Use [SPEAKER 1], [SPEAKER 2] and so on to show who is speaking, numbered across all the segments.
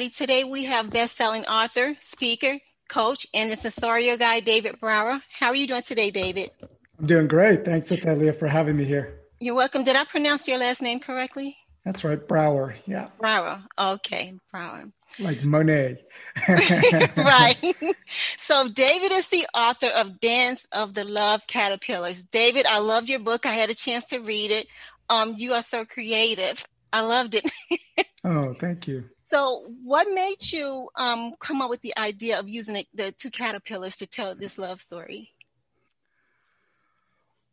[SPEAKER 1] everybody. Today we have best-selling author, speaker, coach, and the sensorial guy, David Brower. How are you doing today, David?
[SPEAKER 2] I'm doing great. Thanks, Athalia, for having me here.
[SPEAKER 1] You're welcome. Did I pronounce your last name correctly?
[SPEAKER 2] That's right, Brower. Yeah.
[SPEAKER 1] Brower. Okay, Brower.
[SPEAKER 2] Like Monet.
[SPEAKER 1] right. so, David is the author of Dance of the Love Caterpillars. David, I loved your book. I had a chance to read it. Um, you are so creative. I loved it.
[SPEAKER 2] oh, thank you.
[SPEAKER 1] So, what made you um, come up with the idea of using it, the two caterpillars to tell this love story?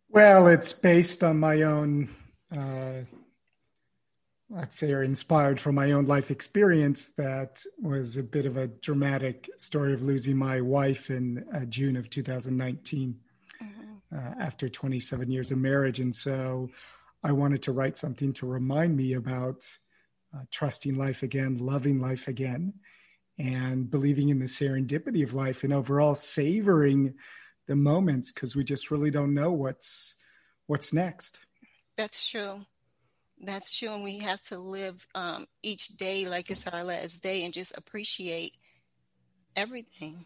[SPEAKER 2] Well, it's based on my own, uh, let's say, or inspired from my own life experience. That was a bit of a dramatic story of losing my wife in uh, June of 2019 mm-hmm. uh, after 27 years of marriage. And so I wanted to write something to remind me about uh, trusting life again, loving life again, and believing in the serendipity of life and overall savoring the moments because we just really don't know what's what's next.
[SPEAKER 1] That's true. That's true, and we have to live um, each day like it's our last day, and just appreciate everything.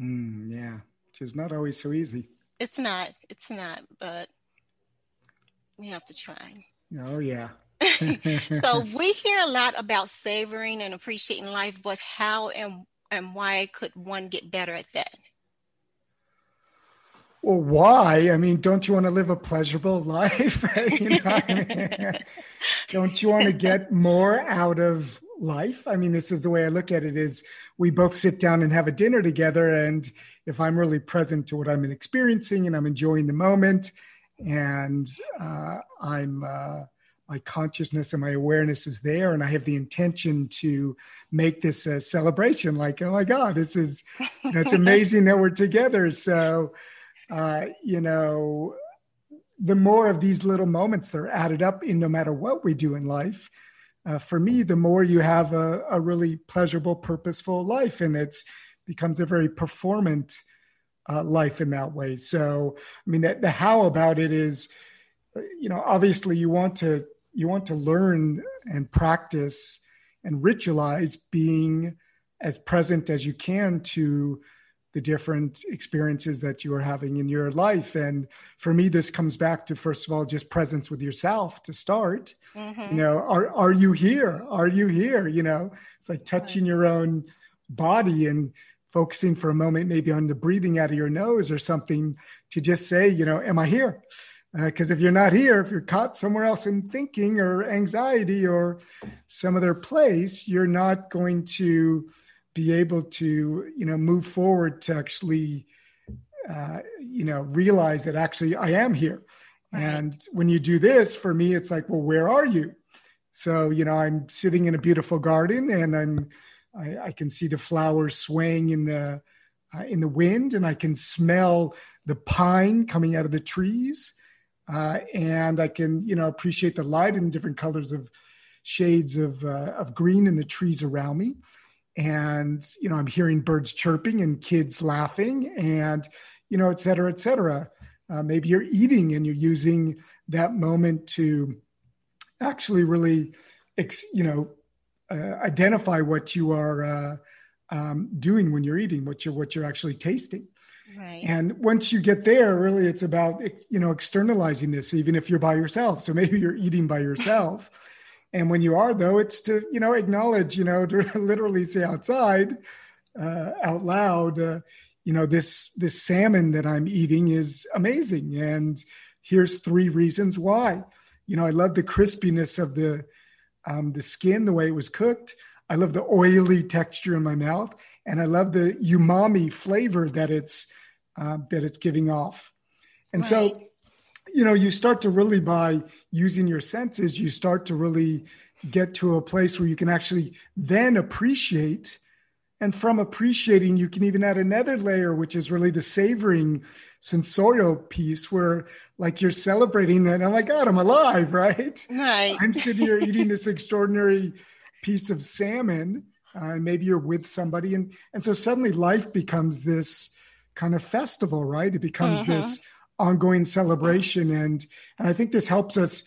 [SPEAKER 2] Mm, yeah, which is not always so easy.
[SPEAKER 1] It's not. It's not, but we have to try.
[SPEAKER 2] Oh yeah.
[SPEAKER 1] so we hear a lot about savoring and appreciating life, but how and and why could one get better at that?
[SPEAKER 2] Well, why? I mean, don't you want to live a pleasurable life? you know, I mean, don't you want to get more out of life? I mean, this is the way I look at it is we both sit down and have a dinner together. And if I'm really present to what I'm experiencing and I'm enjoying the moment and uh, I'm, uh, my consciousness and my awareness is there and i have the intention to make this a celebration like oh my god this is you know, it's amazing that we're together so uh, you know, the more of these little moments that are added up in no matter what we do in life, uh, for me, the more you have a, a, really pleasurable, purposeful life, and it's becomes a very performant uh, life in that way. So, I mean, that, the how about it is, you know, obviously you want to you want to learn and practice and ritualize being as present as you can to the different experiences that you are having in your life. And for me, this comes back to first of all, just presence with yourself to start. Mm-hmm. You know, are are you here? Are you here? You know, it's like touching your own body and focusing for a moment, maybe on the breathing out of your nose or something to just say, you know, am I here? Because uh, if you're not here, if you're caught somewhere else in thinking or anxiety or some other place, you're not going to be able to you know move forward to actually uh, you know realize that actually I am here. Right. And when you do this, for me, it's like, well, where are you? So you know, I'm sitting in a beautiful garden, and I'm I, I can see the flowers swaying in the uh, in the wind, and I can smell the pine coming out of the trees, uh, and I can you know appreciate the light in different colors of shades of uh, of green in the trees around me. And you know i'm hearing birds chirping and kids laughing and you know et cetera et cetera. Uh, maybe you're eating and you're using that moment to actually really ex, you know uh, identify what you are uh, um, doing when you're eating what you're what you're actually tasting
[SPEAKER 1] Right.
[SPEAKER 2] And once you get there, really, it's about you know externalizing this, even if you're by yourself. So maybe you're eating by yourself, and when you are, though, it's to, you know, acknowledge, you know, to literally say outside, uh, out loud, uh, you know, this, this salmon that I'm eating is amazing. And here's three reasons why. You know, I love the crispiness of the, um, the skin, the way it was cooked. I love the oily texture in my mouth, and I love the umami flavor that it's uh, that it's giving off. And right. so, you know you start to really by using your senses you start to really get to a place where you can actually then appreciate and from appreciating you can even add another layer which is really the savoring sensorial piece where like you're celebrating that oh my god i'm alive right
[SPEAKER 1] right
[SPEAKER 2] i'm sitting here eating this extraordinary piece of salmon uh, and maybe you're with somebody and and so suddenly life becomes this kind of festival right it becomes uh-huh. this ongoing celebration. And, and I think this helps us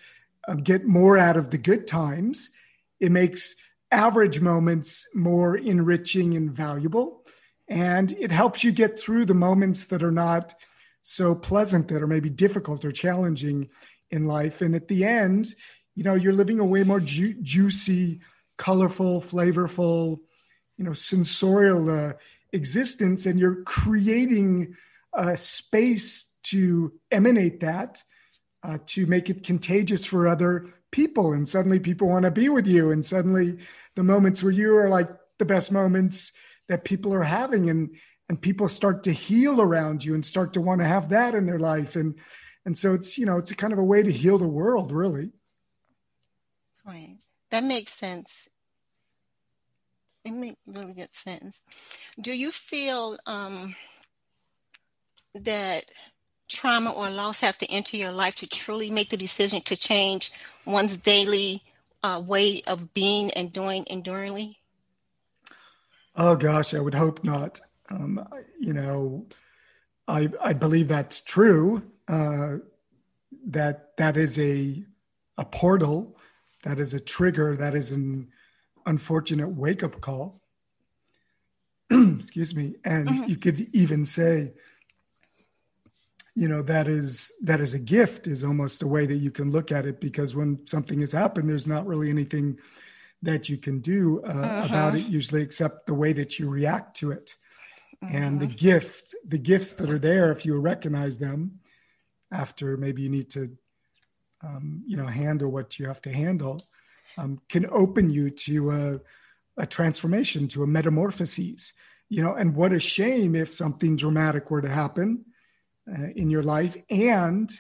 [SPEAKER 2] uh, get more out of the good times. It makes average moments more enriching and valuable. And it helps you get through the moments that are not so pleasant, that are maybe difficult or challenging in life. And at the end, you know, you're living a way more ju- juicy, colorful, flavorful, you know, sensorial uh, existence. And you're creating a space to emanate that uh, to make it contagious for other people. And suddenly people want to be with you. And suddenly the moments where you are like the best moments that people are having. And, and people start to heal around you and start to want to have that in their life. And, and so it's, you know, it's a kind of a way to heal the world, really.
[SPEAKER 1] Right. That makes sense. It makes really good sense. Do you feel um, that trauma or loss have to enter your life to truly make the decision to change one's daily uh, way of being and doing enduringly?
[SPEAKER 2] Oh gosh, I would hope not. Um, you know, I I believe that's true. Uh, that that is a a portal, that is a trigger, that is an unfortunate wake up call. Excuse me, and mm-hmm. you could even say you know that is that is a gift is almost a way that you can look at it because when something has happened there's not really anything that you can do uh, uh-huh. about it usually except the way that you react to it uh-huh. and the mm-hmm. gift the gifts that are there if you recognize them after maybe you need to um, you know handle what you have to handle um, can open you to a, a transformation to a metamorphosis you know and what a shame if something dramatic were to happen uh, in your life and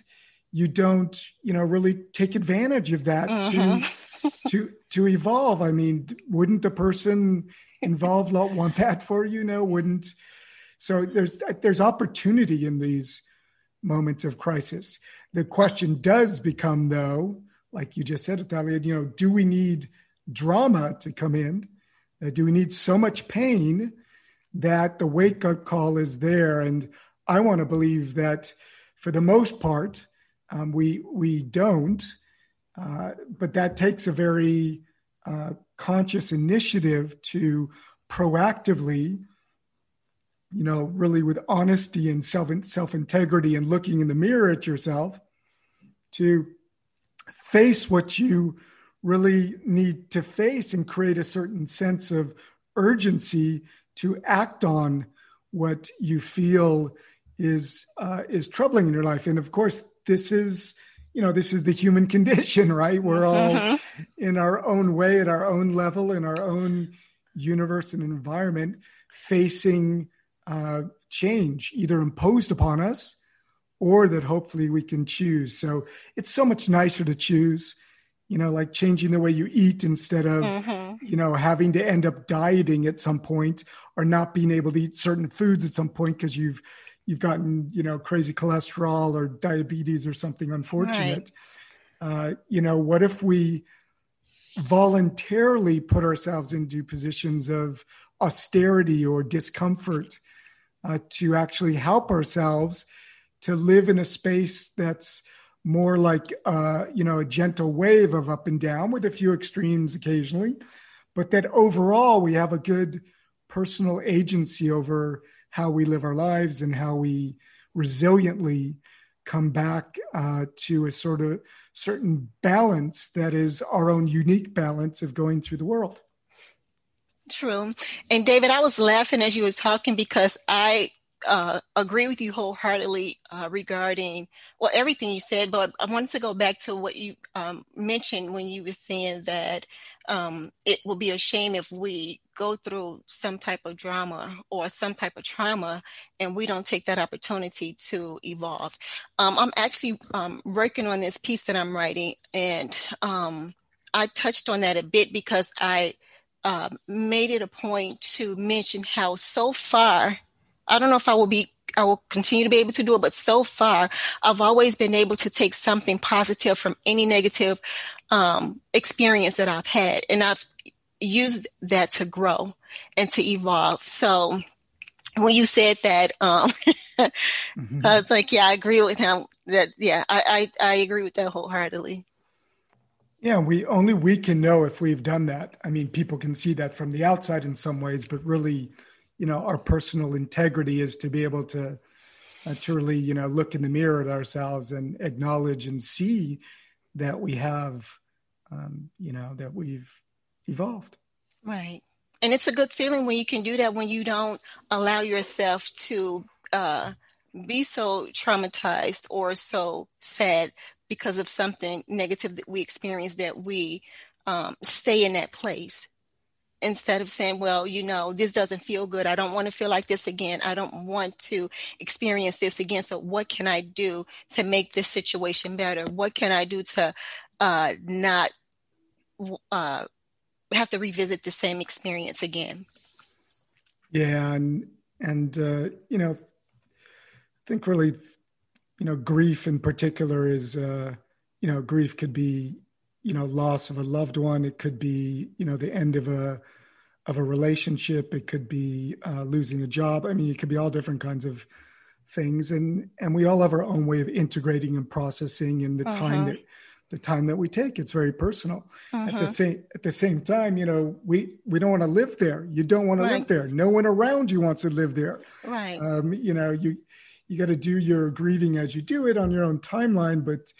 [SPEAKER 2] you don't you know really take advantage of that uh-huh. to to to evolve. I mean wouldn't the person involved want that for you? Know wouldn't. So there's there's opportunity in these moments of crisis. The question does become though like you just said Italia, you know do we need drama to come in? Uh, do we need so much pain that the wake up call is there? And I want to believe that for the most part, um, we we don't, uh, but that takes a very uh, conscious initiative to proactively, you know, really with honesty and self self integrity and looking in the mirror at yourself, to face what you really need to face and create a certain sense of urgency to act on what you feel is uh, is troubling in your life. And of course, this is you know this is the human condition, right? We're all mm-hmm. in our own way, at our own level, in our own universe and environment, facing uh, change, either imposed upon us or that hopefully we can choose. So it's so much nicer to choose you know like changing the way you eat instead of mm-hmm. you know having to end up dieting at some point or not being able to eat certain foods at some point because you've you've gotten you know crazy cholesterol or diabetes or something unfortunate right. uh, you know what if we voluntarily put ourselves into positions of austerity or discomfort uh, to actually help ourselves to live in a space that's more like uh, you know a gentle wave of up and down with a few extremes occasionally but that overall we have a good personal agency over how we live our lives and how we resiliently come back uh, to a sort of certain balance that is our own unique balance of going through the world.
[SPEAKER 1] True. And David, I was laughing as you was talking because I uh, agree with you wholeheartedly uh, regarding well everything you said, but I wanted to go back to what you um, mentioned when you were saying that um, it will be a shame if we go through some type of drama or some type of trauma and we don't take that opportunity to evolve. Um, I'm actually um, working on this piece that I'm writing, and um, I touched on that a bit because I. Uh, made it a point to mention how so far I don't know if I will be I will continue to be able to do it, but so far I've always been able to take something positive from any negative um, experience that I've had, and I've used that to grow and to evolve. So when you said that, um, mm-hmm. I was like, yeah, I agree with him. That yeah, I, I I agree with that wholeheartedly.
[SPEAKER 2] Yeah, we only we can know if we've done that. I mean, people can see that from the outside in some ways, but really, you know, our personal integrity is to be able to uh, you know, look in the mirror at ourselves and acknowledge and see that we have, um, you know, that we've evolved.
[SPEAKER 1] Right. And it's a good feeling when you can do that when you don't allow yourself to uh, be so traumatized or so sad because of something negative that we experience that we um, stay in that place instead of saying, well, you know, this doesn't feel good. I don't want to feel like this again. I don't want to experience this again. So, what can I do to make this situation better? What can I do to uh, not uh, have to revisit the same experience again?
[SPEAKER 2] Yeah. And, and uh, you know, I think really, you know, grief in particular is, uh, you know, grief could be, you know, loss of a loved one. It could be, you know, the end of a, of a relationship. It could be uh, losing a job. I mean, it could be all different kinds of things, and and we all have our own way of integrating and processing, and the uh-huh. time that the time that we take. It's very personal. Uh-huh. At the uh-huh. same at the same time, you know, we we don't want to live there. You don't want right. to live there. No one around you wants to live there.
[SPEAKER 1] Right.
[SPEAKER 2] Um, you know, you you got to do your grieving as you do it on your own timeline but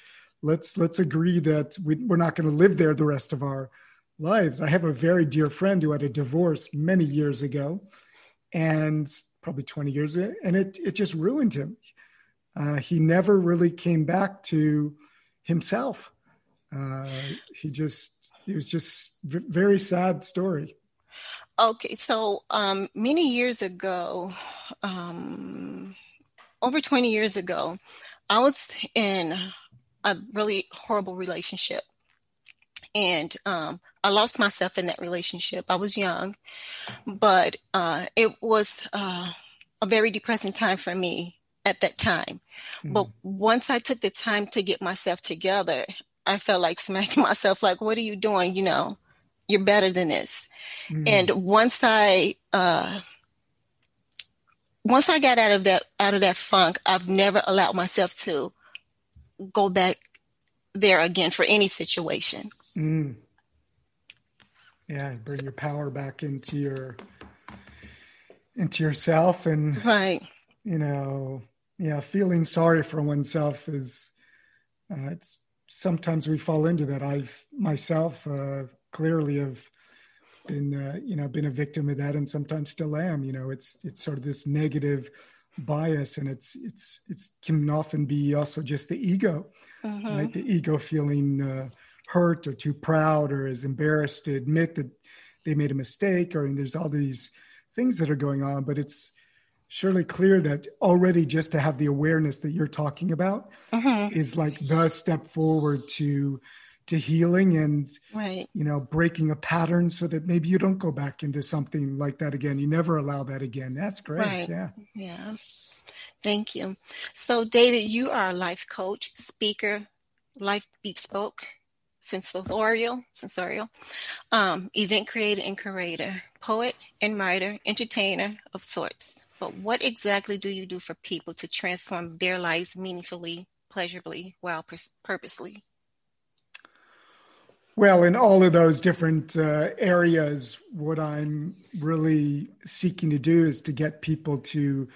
[SPEAKER 2] let's let's agree that we, we're not going to live there the rest of our lives. I have a very dear friend who had a divorce many years ago and probably 20 years ago and it it just ruined him. Uh, he never really came back to himself. Uh, he just it was just v- very sad story.
[SPEAKER 1] Okay so um, many years ago um, over 20 years ago, I was in a really horrible relationship. And um, I lost myself in that relationship. I was young, but uh, it was uh, a very depressing time for me at that time. Mm. But once I took the time to get myself together, I felt like smacking myself, like, what are you doing? You know, you're better than this. Mm. And once I uh, once I got out of that out of that funk, I've never allowed myself to go back there again for any situation. Mm.
[SPEAKER 2] Yeah, bring your power back into your into yourself and
[SPEAKER 1] right.
[SPEAKER 2] You know, yeah, feeling sorry for oneself is uh, it's sometimes we fall into that. I've myself uh, clearly have been uh, you know been a victim of that and sometimes still am you know it's it's sort of this negative bias and it's it's it's can often be also just the ego uh-huh. right the ego feeling uh, hurt or too proud or is embarrassed to admit that they made a mistake or there's all these things that are going on but it's surely clear that already just to have the awareness that you're talking about uh-huh. is like the step forward to to healing and
[SPEAKER 1] right.
[SPEAKER 2] you know breaking a pattern so that maybe you don't go back into something like that again. You never allow that again. That's great. Right. yeah.
[SPEAKER 1] Yeah. Thank you. So david you are a life coach speaker life bespoke sensorial sensorial um, event creator and curator poet and writer entertainer of sorts. But what exactly do you do for people to transform their lives meaningfully pleasurably while purposely
[SPEAKER 2] well, in all of those different uh, areas, what I'm really seeking to do is to get people to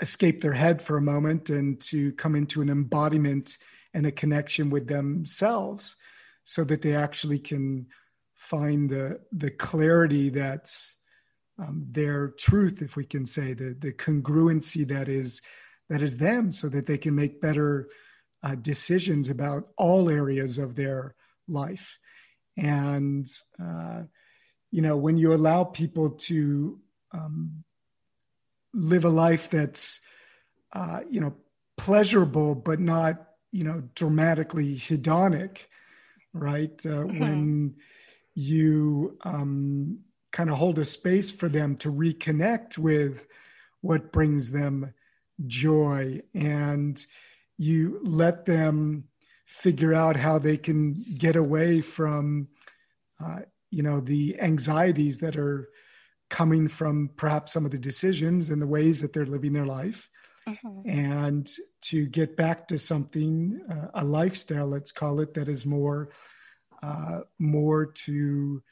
[SPEAKER 2] escape their head for a moment and to come into an embodiment and a connection with themselves so that they actually can find the the clarity that's um, their truth if we can say the the congruency that is that is them so that they can make better uh, decisions about all areas of their life and, uh, you know, when you allow people to um, live a life that's, uh, you know, pleasurable, but not, you know, dramatically hedonic, right? Uh, mm-hmm. When you um, kind of hold a space for them to reconnect with what brings them joy and you let them figure out how they can get away from uh, you know the anxieties that are coming from perhaps some of the decisions and the ways that they're living their life mm-hmm. and to get back to something uh, a lifestyle let's call it that is more uh, more to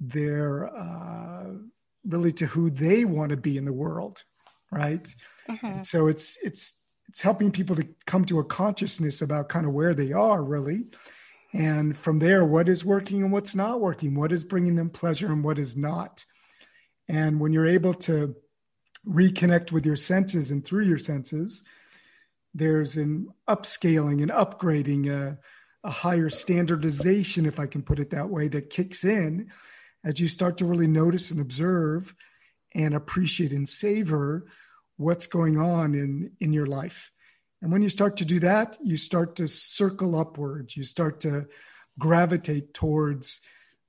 [SPEAKER 2] their uh, really to who they want to be in the world, right? Mm-hmm. so it's it's it's helping people to come to a consciousness about kind of where they are really, and from there, what is working and what's not working, what is bringing them pleasure and what is not. And when you're able to reconnect with your senses and through your senses, there's an upscaling and upgrading, a, a higher standardization, if I can put it that way, that kicks in as you start to really notice and observe and appreciate and savor what's going on in, in your life. And when you start to do that, you start to circle upwards, you start to gravitate towards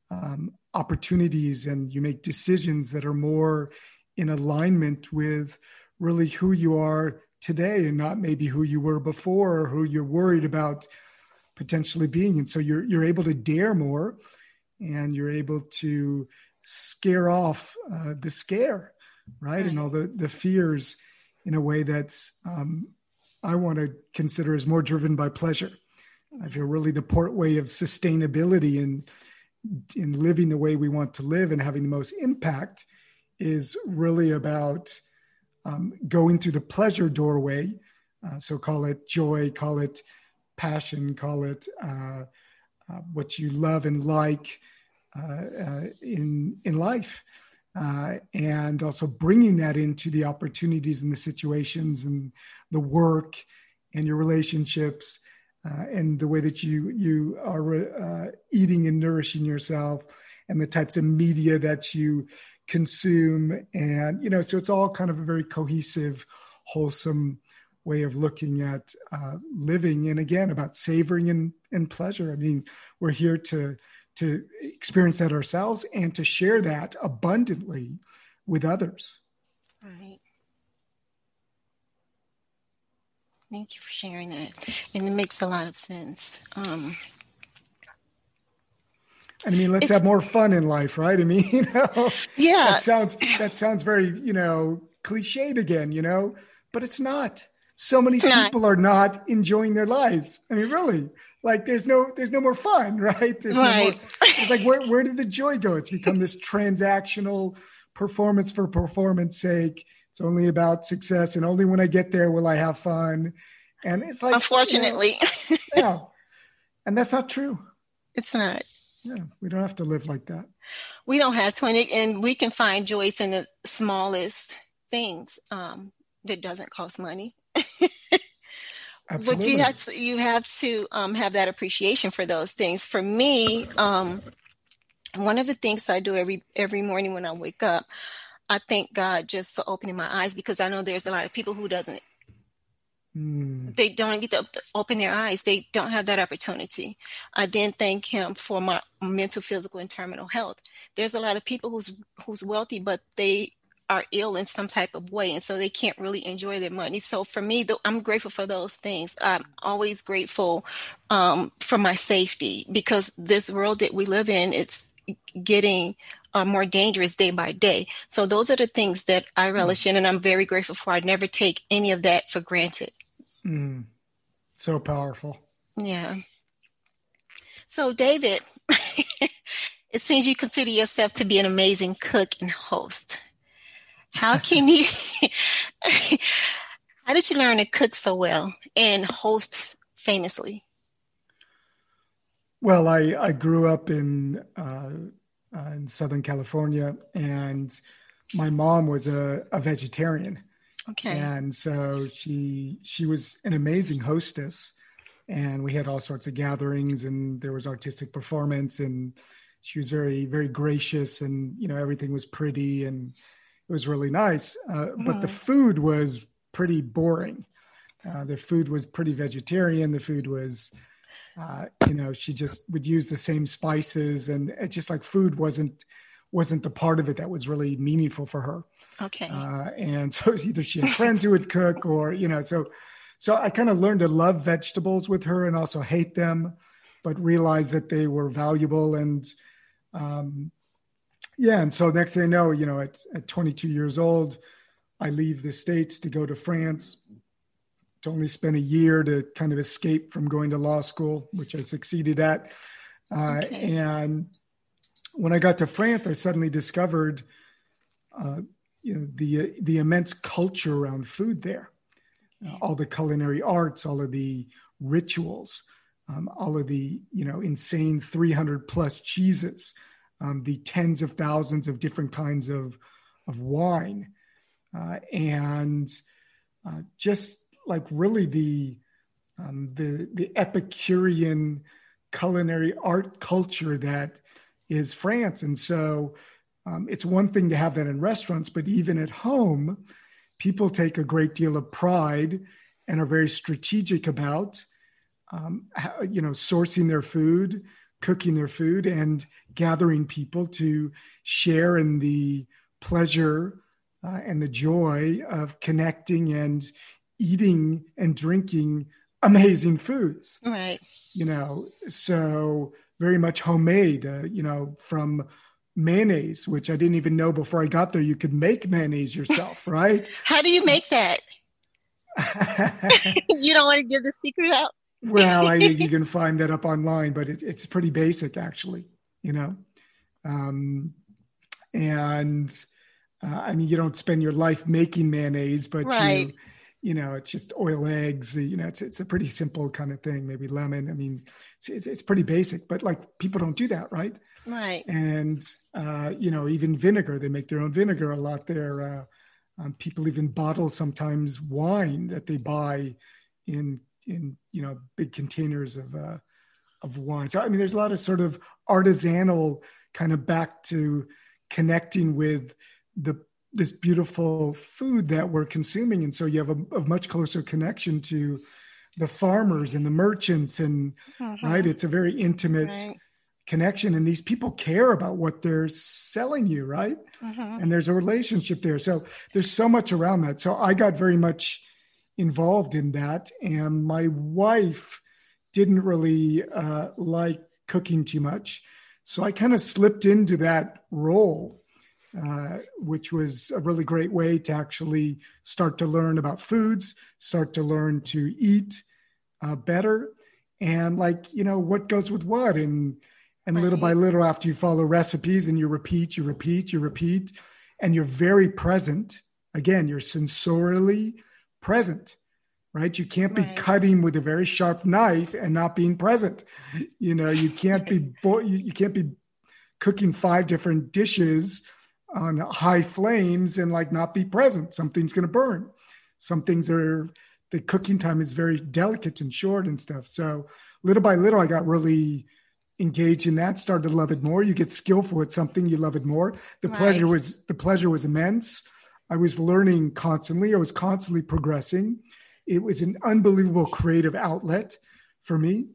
[SPEAKER 2] um, opportunities, and you make decisions that are more in alignment with really who you are today and not maybe who you were before or who you're worried about potentially being. And so you're you're able to dare more and you're able to scare off uh, the scare, right? And all the, the fears in a way that's um, I want to consider as more driven by pleasure. I feel really the port way of sustainability and in living the way we want to live and having the most impact is really about um, going through the pleasure doorway. Uh, so call it joy, call it passion, call it uh, uh, what you love and like uh, uh, in in life, uh, and also bringing that into the opportunities and the situations and the work and your relationships. and the way that you you are eating and nourishing yourself, and the types of media that you consume and you know so it's all kind of a very cohesive wholesome way of looking at uh, living and again about savoring and, and pleasure i mean we're here to to experience that ourselves and to share that abundantly with others.
[SPEAKER 1] Right. Thank you for sharing that. And it makes a lot of sense. Um,
[SPEAKER 2] I mean, let's have more fun in life, right? I mean, you know,
[SPEAKER 1] yeah,
[SPEAKER 2] that sounds that sounds very, you know, cliched again, you know, but it's not. So many people are not enjoying their lives. I mean, really, like there's no there's no more fun, right? There's
[SPEAKER 1] right.
[SPEAKER 2] No more, it's like where where did the joy go? It's become this transactional performance for performance sake. It's only about success, and only when I get there will I have fun. And it's like,
[SPEAKER 1] unfortunately,
[SPEAKER 2] you know, yeah, and that's not true.
[SPEAKER 1] It's not
[SPEAKER 2] yeah, we don't have to live like that.
[SPEAKER 1] We don't have to, and we can find joys in the smallest things um, that doesn't cost money. but you have to you have to um, have that appreciation for those things. For me, um, one of the things I do every every morning when I wake up, I thank God just for opening my eyes because I know there's a lot of people who doesn't Mm. They don't get to open their eyes. They don't have that opportunity. I then thank him for my mental, physical, and terminal health. There's a lot of people who's who's wealthy, but they are ill in some type of way, and so they can't really enjoy their money. So for me, I'm grateful for those things. I'm always grateful um, for my safety because this world that we live in, it's getting uh, more dangerous day by day. So those are the things that I relish mm. in, and I'm very grateful for. I never take any of that for granted.
[SPEAKER 2] Mm, so powerful.
[SPEAKER 1] Yeah. So, David, it seems you consider yourself to be an amazing cook and host. How can you, how did you learn to cook so well and host famously?
[SPEAKER 2] Well, I, I grew up in, uh, uh, in Southern California, and my mom was a, a vegetarian.
[SPEAKER 1] Okay.
[SPEAKER 2] And so she she was an amazing hostess and we had all sorts of gatherings and there was artistic performance and she was very very gracious and you know everything was pretty and it was really nice uh, mm. but the mm-hmm. food was pretty boring uh, the food was pretty vegetarian the food was uh, you know she just would use the same spices and it just like food wasn't wasn't the part of it that was really meaningful for her.
[SPEAKER 1] Okay.
[SPEAKER 2] Uh, and so either she had friends who would cook or, you know, so, so I kind of learned to love vegetables with her and also hate them, but realize that they were valuable. And, um, yeah. And so next thing I know, you know, at, at 22 years old, I leave the States to go to France to only spend a year to kind of escape from going to law school, which I succeeded at. Uh, okay. And when I got to France, I suddenly discovered uh, you know, the the immense culture around food there, uh, all the culinary arts, all of the rituals, um, all of the you know insane 300 plus cheeses, um, the tens of thousands of different kinds of of wine, uh, and uh, just like really the um, the the Epicurean culinary art culture that is France, and so um, it's one thing to have that in restaurants, but even at home, people take a great deal of pride and are very strategic about um, how, you know sourcing their food cooking their food and gathering people to share in the pleasure uh, and the joy of connecting and eating and drinking amazing foods.
[SPEAKER 1] Right.
[SPEAKER 2] You know, so very much homemade, uh, you know, from mayonnaise, which I didn't even know before I got there, you could make mayonnaise yourself, right?
[SPEAKER 1] How do you make that? you don't want to give the secret out?
[SPEAKER 2] Well, I think you can find that up online, but it, it's pretty basic actually, you know. Um, and uh, I mean, you don't spend your life making mayonnaise, but right. you, you know, it's just oil, eggs. You know, it's it's a pretty simple kind of thing. Maybe lemon. I mean, it's it's, it's pretty basic, but like people don't do that, right?
[SPEAKER 1] Right.
[SPEAKER 2] And uh, you know, even vinegar. They make their own vinegar a lot there. Uh, um, people even bottle sometimes wine that they buy in in you know big containers of uh, of wine. So I mean, there's a lot of sort of artisanal kind of back to connecting with the this beautiful food that we're consuming, and so you have a, a much closer connection to the farmers and the merchants, and uh-huh. right, it's a very intimate. Right. connection and these people care about what they're selling you right uh-huh. and there's a relationship there so there's so much around that so i got very much involved in that. And my wife didn't really uh, like cooking too much. So I kind of slipped into that role, uh, which was a really great way to actually start to learn about foods, start to learn to eat uh, better, and like you know what goes with what, and and right. little by little, after you follow recipes and you repeat, you repeat, you repeat, and you're very present. Again, you're sensorially present right? You can't be right. cutting with a very sharp knife and not being present. You know you can't be bo- you, you can't be cooking five different dishes on high flames and like not be present. Something's going to burn. Some things are the cooking time is very delicate and short and stuff. So little by little i got really engaged in that started to love it more. You get skillful at something you love it more. The right. pleasure was the pleasure was immense I was learning constantly. I was constantly progressing. It was an unbelievable creative outlet for me,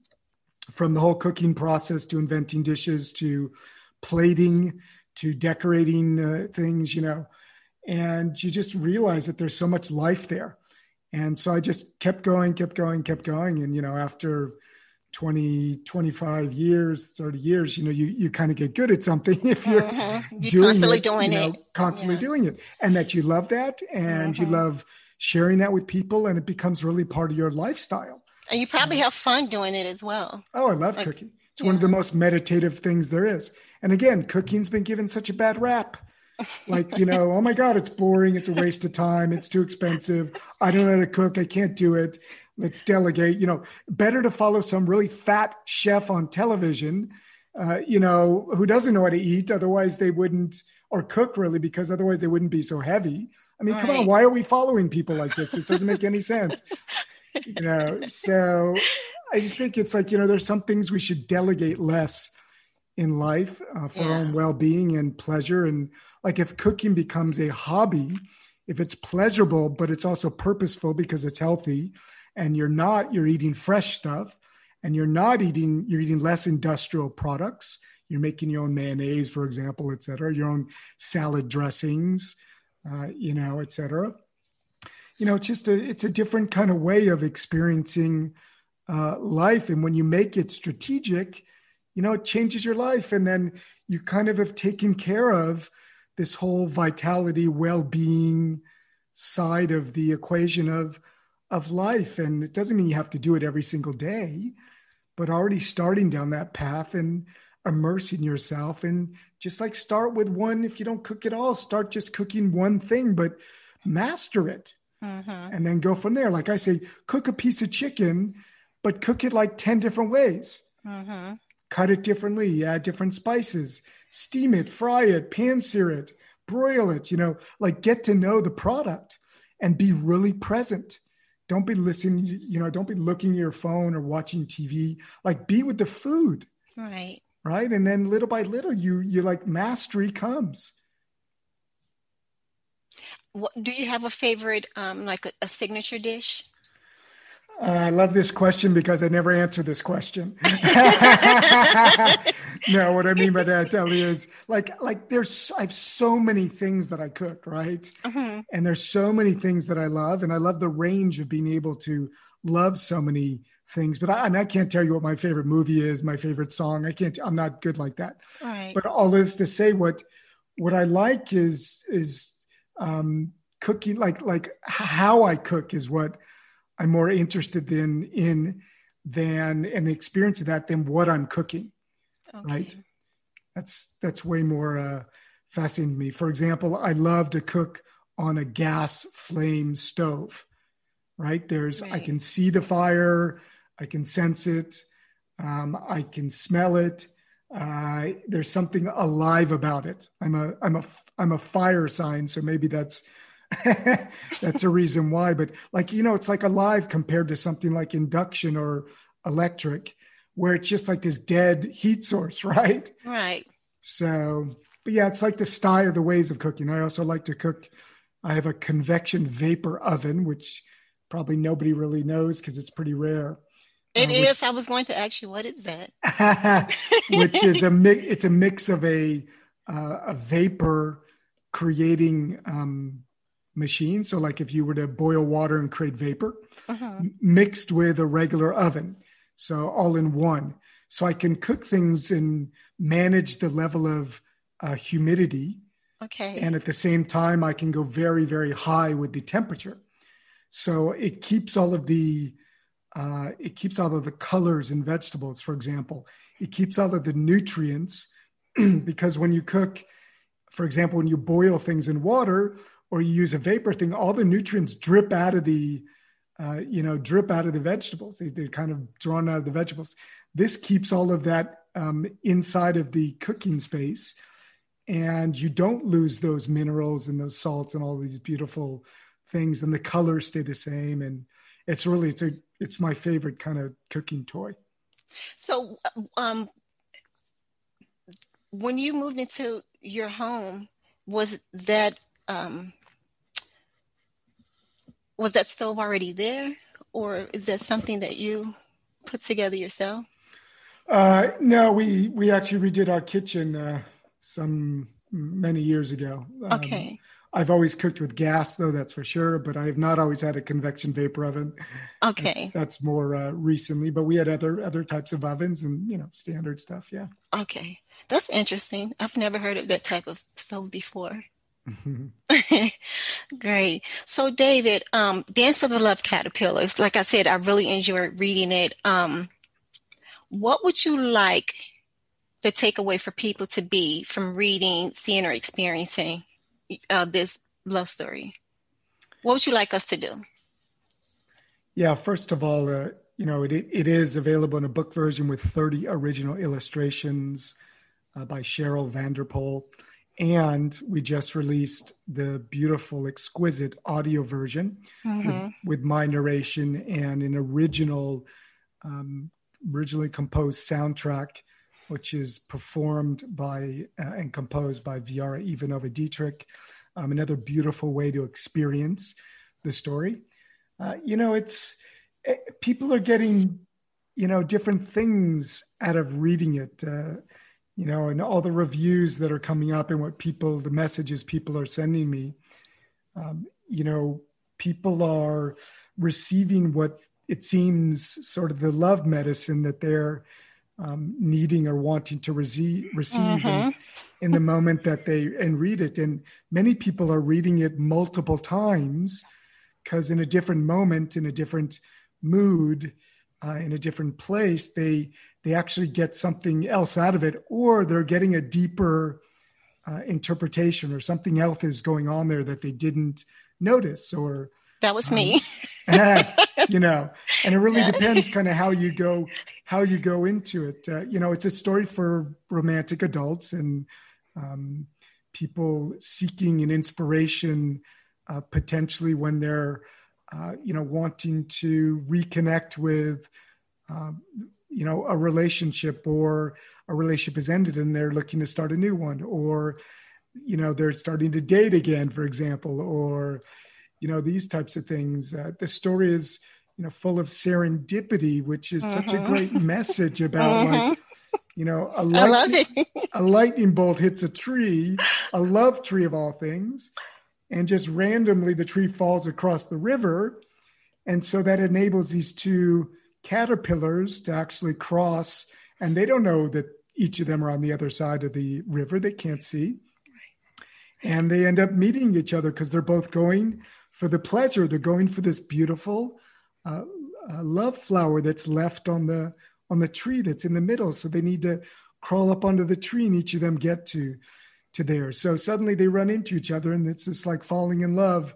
[SPEAKER 2] from the whole cooking process to inventing dishes to plating to decorating uh, things, you know. And you just realize that there's so much life there. And so I just kept going, kept going, kept going. And, you know, after 20 25 years 30 years you know you, you kind of get good at something if you're, mm-hmm. you're doing
[SPEAKER 1] constantly
[SPEAKER 2] it,
[SPEAKER 1] doing
[SPEAKER 2] you know,
[SPEAKER 1] it
[SPEAKER 2] constantly yeah. doing it and that you love that and mm-hmm. you love sharing that with people and it becomes really part of your lifestyle
[SPEAKER 1] and you probably have fun doing it as well
[SPEAKER 2] oh i love like, cooking it's yeah. one of the most meditative things there is and again cooking's been given such a bad rap like you know oh my god it's boring. It's a waste of time. It's too expensive. I don't know how to cook. I can't do it. Let's delegate. You know better to follow some really fat chef on television uh, you know who doesn't know how to eat. Otherwise they wouldn't or cook really because otherwise they wouldn't be so heavy. I mean right. come on why are we following people like this? It doesn't make any sense. You know so i just think it's like you know there's some things we should delegate less in life uh, for yeah. our own well-being and pleasure and like if cooking becomes a hobby if it's pleasurable but it's also purposeful because it's healthy and you're not you're eating fresh stuff and you're not eating you're eating less industrial products you're making your own mayonnaise for example et cetera your own salad dressings uh, you know et cetera you know it's just a it's a different kind of way of experiencing uh, life and when you make it strategic you know, it changes your life. And then you kind of have taken care of this whole vitality, well being side of the equation of, of life. And it doesn't mean you have to do it every single day, but already starting down that path and immersing yourself and just like start with one if you don't cook at all start just cooking one thing but master it mm-hmm. and then go from there like i say cook a piece of chicken but cook it like 10 different ways mm-hmm. Cut it differently add different spices steam it fry it pan sear it broil it you know like get to know the product and be really present. Don't be listening you know don't be looking at your phone or watching tv like be with the food.
[SPEAKER 1] Right.
[SPEAKER 2] Right? And then little by little you you like mastery comes.
[SPEAKER 1] What, do you have a favorite um like a, a signature dish
[SPEAKER 2] uh, I love this question because I never answer this question. no, what I mean by that, Ellie, is like like there's I have so many things that I cook, right? Mm-hmm. And there's so many things that I love, and I love the range of being able to love so many things. But I, and I can't tell you what my favorite movie is, my favorite song. I can't. I'm not good like that. Right. But all this to say, what what I like is is um, cooking. Like like how I cook is what I'm more interested in in than and the experience of that than what I'm cooking. Okay. Right. That's that's way more uh, fascinating to me. For example, I love to cook on a gas flame stove. Right. There's right. I can see the fire, I can sense it, um, I can smell it. Uh, there's something alive about it. I'm a I'm a I'm a fire sign, so maybe that's that's a reason why. But like, you know, it's like alive compared to something like induction or electric, where it's just like this dead heat source, right?
[SPEAKER 1] Right.
[SPEAKER 2] So, but yeah, it's like the style, of the ways of cooking. I also like to cook. I have a convection vapor oven, which probably nobody really knows because it's pretty rare.
[SPEAKER 1] It uh, is. Which, I was going to ask you, what is that?
[SPEAKER 2] which is a mix. It's a mix of a uh, a vapor creating um, machine. So, like if you were to boil water and create vapor, uh-huh. mixed with a regular oven. So, all in one. So, I can cook things and manage the level of uh, humidity.
[SPEAKER 1] Okay.
[SPEAKER 2] And at the same time, I can go very, very high with the temperature. So, it keeps all of the uh, it keeps all of the colors in vegetables, for example. It keeps all of the nutrients because when you cook, for example, when you boil things in water, or you use a vapor thing, all the nutrients drip out of the, uh, you know, drip out of the vegetables. They, are kind of drawn out of the vegetables. This keeps all of that um, inside of the cooking space, and you don't lose those minerals and those salts and all these beautiful things, and the colors stay the same. And it's really it's a it's my favorite kind of cooking toy.
[SPEAKER 1] So, um, when you moved into your home, was that um, was that stove already there or is that something that you put together yourself?
[SPEAKER 2] Uh, no we we actually redid our kitchen uh, some many years ago.
[SPEAKER 1] Um, okay.
[SPEAKER 2] I've always cooked with gas though that's for sure but i have not always had a convection vapor oven.
[SPEAKER 1] Okay.
[SPEAKER 2] That's, that's more uh, recently but we had other other types of ovens and you know standard stuff yeah.
[SPEAKER 1] Okay. That's interesting. I've never heard of that type of stove before Great. So, David, um, Dance of the Love Caterpillars, like I said, I really enjoyed reading it. Um, what would you like the takeaway for people to be from reading, seeing, or experiencing uh, this love story? What would you like us to do?
[SPEAKER 2] Yeah, first of all, uh, you know, it, it is available in a book version with 30 original illustrations uh, by Cheryl Vanderpool. And we just released the beautiful, exquisite audio version mm-hmm. with, with, my narration and an original, um, originally composed soundtrack, which is performed by uh, and composed by Viara Ivanova Dietrich. Um, another beautiful way to experience the story. Uh, you know, it's it, eh, people are getting, you know, different things out of reading it. Uh, you know, and all the reviews that are coming up and what people, the messages people are sending me, um, you know, people are receiving what it seems sort of the love medicine that they're um, needing or wanting to receive, receive mm-hmm. in, in the moment that they and read it. And many people are reading it multiple times because in a different moment, in a different mood, uh, in a different place, they they actually get something else out of it, or they're getting a deeper uh, interpretation, or something else is going on there that they didn't notice, or
[SPEAKER 1] that was um, me.
[SPEAKER 2] you know, and it really yeah. depends kind of how you go how you go into it. Uh, you know, it's a story for romantic adults and um, people seeking an inspiration uh, potentially when they're uh, you know wanting to reconnect with um, you know a relationship or a relationship has ended and they're looking to start a new one or you know they're starting to date again for example or you know these types of things uh, the story is you know full of serendipity which is uh-huh. such a mm-hmm. great message about uh-huh. like you know a, light, a lightning bolt hits a tree a love tree of all things and just randomly the tree falls across the river. And so that enables these two caterpillars to actually cross, and they don't know that each of them are on the other side of the river. They can't see. And they end up meeting each other because they're both going for the pleasure. They're going for this beautiful uh, uh, love flower that's left on the on the tree that's in the middle. So they need to crawl up onto the tree, and each of them get to to there. So suddenly they run into each other, and it's this like falling in love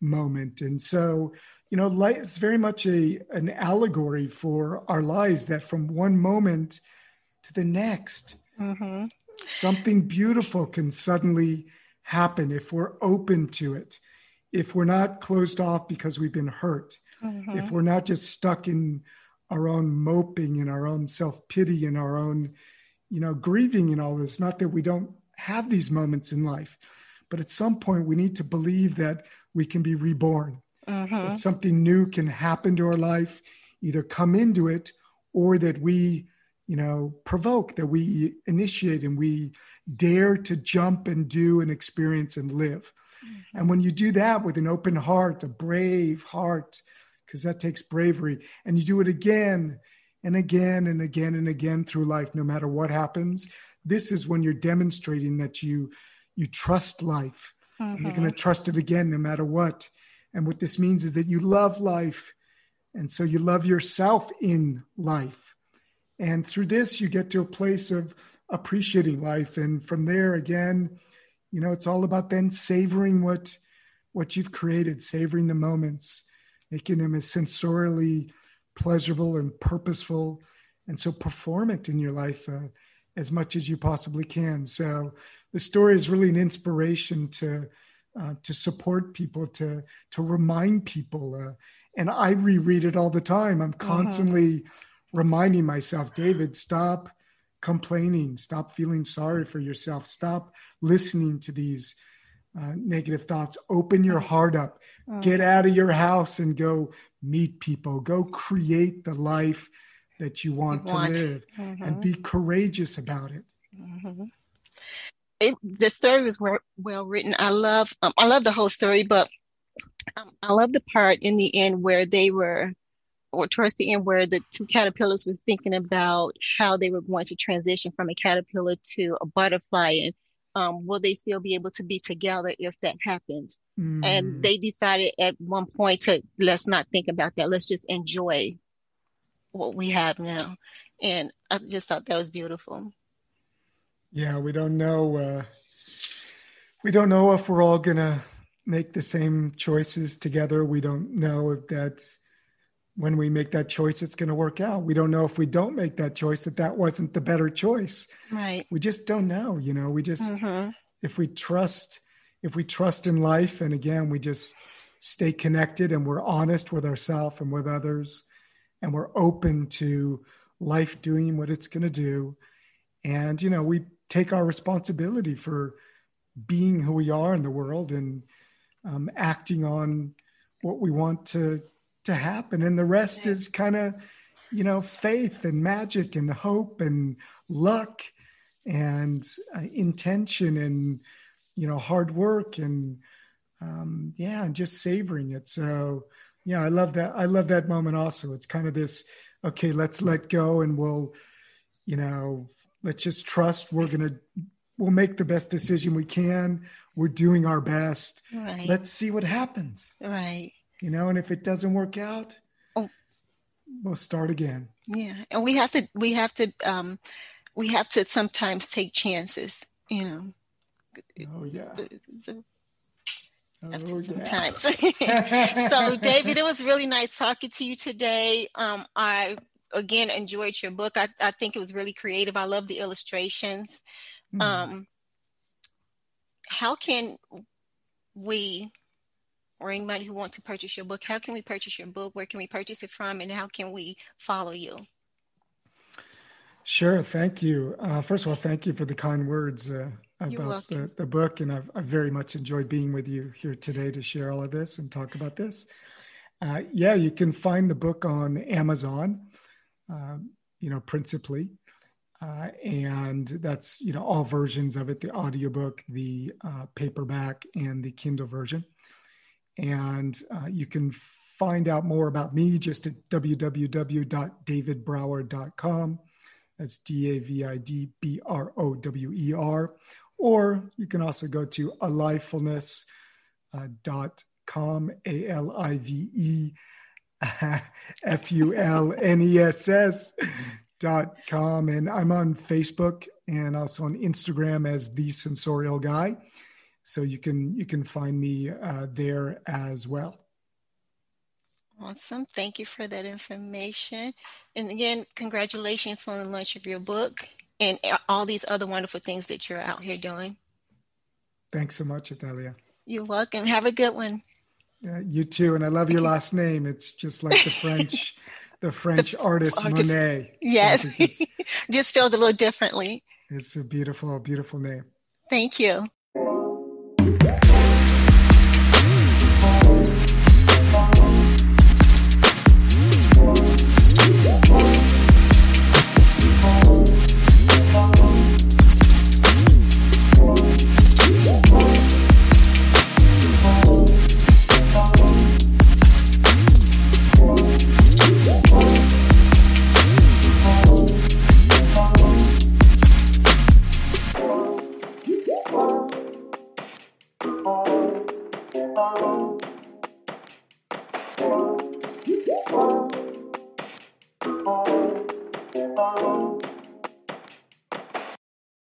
[SPEAKER 2] moment. And so, you know, life is very much a an allegory for our lives. That from one moment to the next, mm-hmm. something beautiful can suddenly happen if we're open to it. If we're not closed off because we've been hurt. Mm-hmm. If we're not just stuck in our own moping and our own self pity and our own, you know, grieving and all this. Not that we don't have these moments in life. But at some point, we need to believe that we can be reborn. Uh-huh. That something new can happen to our life, either come into it or that we, you know, provoke, that we initiate and we dare to jump and do and experience and live. Mm-hmm. And when you do that with an open heart, a brave heart, because that takes bravery, and you do it again and again and again and again through life, no matter what happens, this is when you're demonstrating that you you trust life. Mm-hmm. You're going to trust it again no matter what. And what this means is that you love life. And so you love yourself in life. And through this, you get to a place of appreciating life. And from there, again, you know, it's all about then savoring what what you've created, savoring the moments, making them as sensorially pleasurable and purposeful. And so perform it in your life. Uh, as much as you possibly can. So the story is really an inspiration to uh, to support people, to to remind people. Uh, and I reread it all the time. I'm uh-huh. constantly uh-huh. reminding myself, David, stop complaining, stop feeling sorry for yourself, stop listening to these. Uh, negative thoughts. Open your uh-huh. heart up. Uh-huh. Get out of your house and go meet people. Go create the life that you want, you want. to live mm-hmm. and be courageous about it. Mm-hmm.
[SPEAKER 1] it. the story was well, well written. I love um, I love the whole story, but um, I love the part in the end where they were, or towards the end where the two caterpillars were thinking about how they were going to transition from a caterpillar to a butterfly, and um, will they still be able to be together if that happens? Mm. And they decided at one point to let's not think about that. Let's just enjoy what we have now. And I just thought that was beautiful.
[SPEAKER 2] Yeah, we don't know. Uh, we don't know if we're all gonna make the same choices together. We don't know if that's when we make that choice, it's going to work out. We don't know if we don't make that choice that that wasn't the better choice.
[SPEAKER 1] Right.
[SPEAKER 2] We just don't know. You know, we just mm-hmm. if we trust if we trust in life, and again, we just stay connected and we're honest with ourselves and with others and we're open to life doing what it's going to do. And, you know, we take our responsibility for being who we are in the world and um, acting on what we want to to happen. And the rest is kind of you know faith and magic and hope and luck and uh, intention and you know hard work and um, yeah and just savoring it. So yeah i love that i love that moment also. It's kind of this okay let's let go and we'll you know let's just trust we're gonna we'll make the best decision we can. We're doing our best. Right. let's see what happens.
[SPEAKER 1] Right
[SPEAKER 2] you know and if it doesn't work out
[SPEAKER 1] oh.
[SPEAKER 2] we'll start again.
[SPEAKER 1] Yeah, and we have to we have to um, we have to sometimes take chances. You know.
[SPEAKER 2] Oh yeah. The, the,
[SPEAKER 1] oh. Yeah. so, David, it was really nice talking to you today. Um, I again enjoyed your book. I, I think it was really creative. I love the illustrations. Mm. Um, how can we or anybody who wants to purchase your book, how can we purchase your book? Where can we purchase it from? And how can we follow you?
[SPEAKER 2] Sure. Thank you. Uh, first of all, thank you for the kind words uh, about the, the book. And I've, I've, very much enjoyed being with you here today to share all of this and talk about this. Uh, yeah, you can find the book on Amazon, um, you know, principally. Uh, and that's, you know, all versions of it the audiobook, the uh, paperback, and the Kindle version. And uh, you can find out more about me just at www.davidbrower.com. That's D A V I D B R O W E R. Or you can also go to alivefulness.com, A L I V E F U L N E S S dot com. And I'm on Facebook and also on Instagram as the sensorial guy so you can you can find me uh, there as well.
[SPEAKER 1] Awesome. Thank you for that information. And again congratulations on the launch of your book and all these other wonderful things that you're out here doing.
[SPEAKER 2] Thanks so much Athalia.
[SPEAKER 1] you're welcome. Have a good one.
[SPEAKER 2] Uh, you too and i love your last name. It's just like the french the french artist monet.
[SPEAKER 1] Yes. Just spelled a little differently.
[SPEAKER 2] It's a beautiful beautiful name.
[SPEAKER 1] Thank you